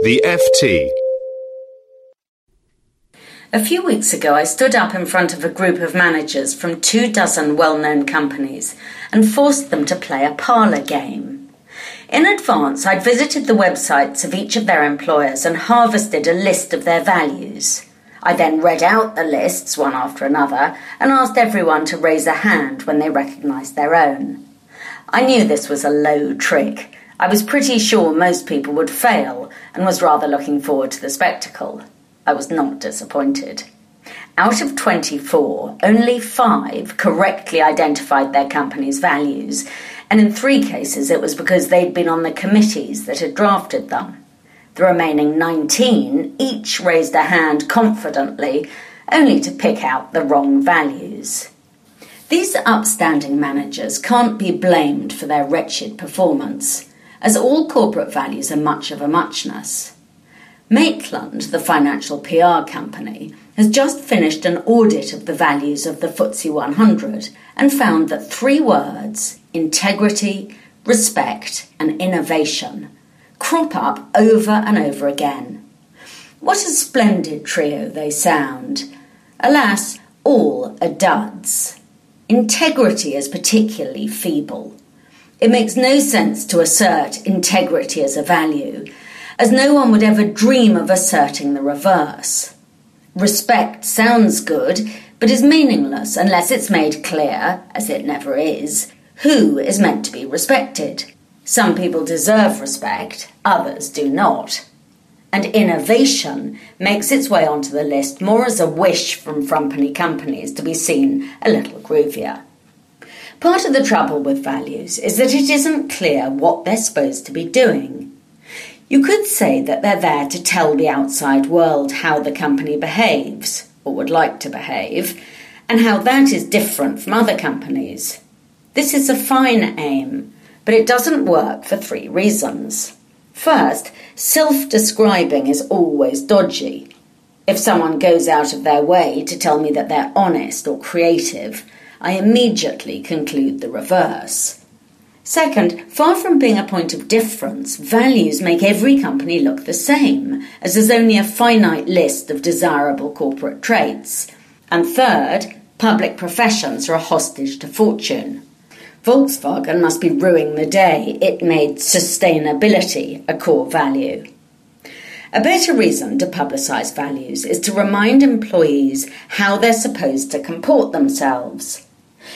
The FT. A few weeks ago, I stood up in front of a group of managers from two dozen well known companies and forced them to play a parlour game. In advance, I'd visited the websites of each of their employers and harvested a list of their values. I then read out the lists one after another and asked everyone to raise a hand when they recognised their own. I knew this was a low trick I was pretty sure most people would fail and was rather looking forward to the spectacle. I was not disappointed. Out of 24, only five correctly identified their company's values, and in three cases it was because they'd been on the committees that had drafted them. The remaining 19 each raised a hand confidently, only to pick out the wrong values. These upstanding managers can't be blamed for their wretched performance as all corporate values are much of a muchness. Maitland, the financial PR company, has just finished an audit of the values of the FTSE 100 and found that three words, integrity, respect, and innovation, crop up over and over again. What a splendid trio they sound. Alas, all are duds. Integrity is particularly feeble. It makes no sense to assert integrity as a value, as no one would ever dream of asserting the reverse. Respect sounds good, but is meaningless unless it's made clear, as it never is, who is meant to be respected. Some people deserve respect, others do not. And innovation makes its way onto the list more as a wish from frumpenny companies to be seen a little groovier. Part of the trouble with values is that it isn't clear what they're supposed to be doing. You could say that they're there to tell the outside world how the company behaves, or would like to behave, and how that is different from other companies. This is a fine aim, but it doesn't work for three reasons. First, self describing is always dodgy. If someone goes out of their way to tell me that they're honest or creative, I immediately conclude the reverse. Second, far from being a point of difference, values make every company look the same, as there's only a finite list of desirable corporate traits. And third, public professions are a hostage to fortune. Volkswagen must be ruining the day it made sustainability a core value. A better reason to publicise values is to remind employees how they're supposed to comport themselves.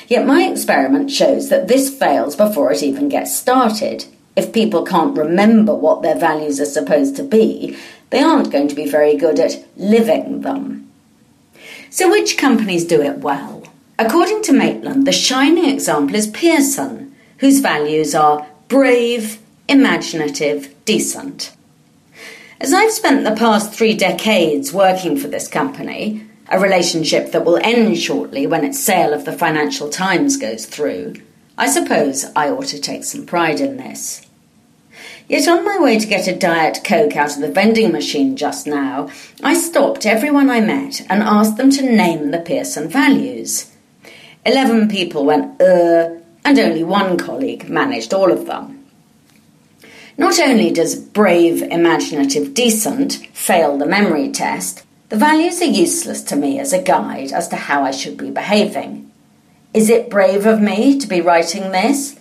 Yet my experiment shows that this fails before it even gets started. If people can't remember what their values are supposed to be, they aren't going to be very good at living them. So, which companies do it well? According to Maitland, the shining example is Pearson, whose values are brave, imaginative, decent. As I've spent the past three decades working for this company, a relationship that will end shortly when its sale of the Financial Times goes through, I suppose I ought to take some pride in this. Yet on my way to get a Diet Coke out of the vending machine just now, I stopped everyone I met and asked them to name the Pearson values. Eleven people went, uh, and only one colleague managed all of them. Not only does brave, imaginative, decent fail the memory test, the values are useless to me as a guide as to how I should be behaving. Is it brave of me to be writing this?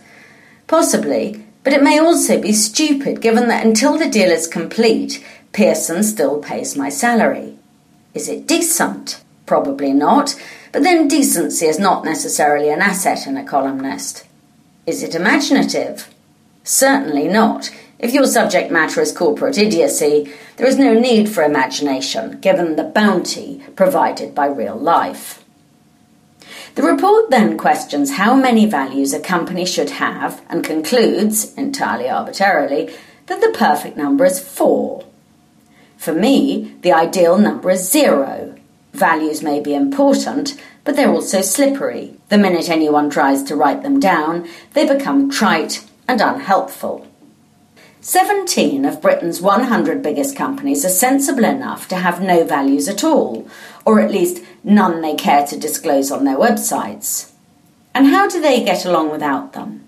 Possibly, but it may also be stupid given that until the deal is complete, Pearson still pays my salary. Is it decent? Probably not, but then decency is not necessarily an asset in a columnist. Is it imaginative? Certainly not, if your subject matter is corporate idiocy, there is no need for imagination, given the bounty provided by real life. The report then questions how many values a company should have and concludes, entirely arbitrarily, that the perfect number is 4. For me, the ideal number is 0. Values may be important, but they're also slippery. The minute anyone tries to write them down, they become trite and unhelpful. 17 of Britain's 100 biggest companies are sensible enough to have no values at all, or at least none they care to disclose on their websites. And how do they get along without them?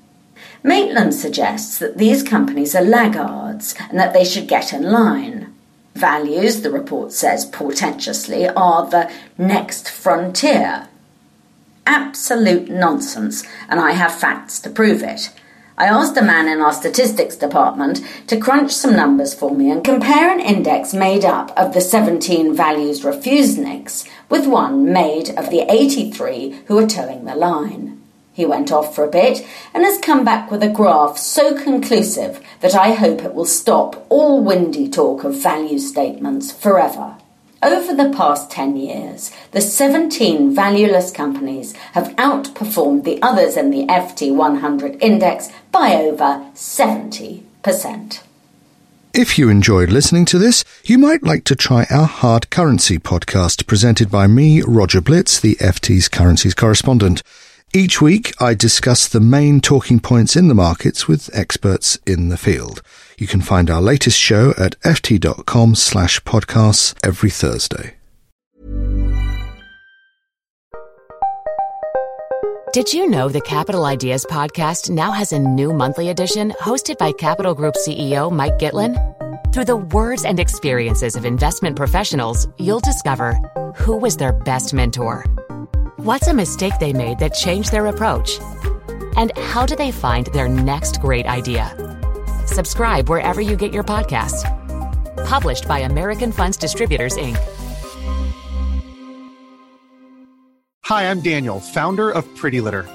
Maitland suggests that these companies are laggards and that they should get in line. Values, the report says portentously, are the next frontier. Absolute nonsense, and I have facts to prove it. I asked a man in our statistics department to crunch some numbers for me and compare an index made up of the 17 values refuseniks with one made of the 83 who are toeing the line. He went off for a bit and has come back with a graph so conclusive that I hope it will stop all windy talk of value statements forever. Over the past 10 years, the 17 valueless companies have outperformed the others in the FT100 index by over 70%. If you enjoyed listening to this, you might like to try our Hard Currency podcast presented by me, Roger Blitz, the FT's currencies correspondent. Each week, I discuss the main talking points in the markets with experts in the field. You can find our latest show at ft.com slash podcasts every Thursday. Did you know the Capital Ideas podcast now has a new monthly edition hosted by Capital Group CEO Mike Gitlin? Through the words and experiences of investment professionals, you'll discover who was their best mentor What's a mistake they made that changed their approach? And how do they find their next great idea? Subscribe wherever you get your podcasts. Published by American Funds Distributors, Inc. Hi, I'm Daniel, founder of Pretty Litter.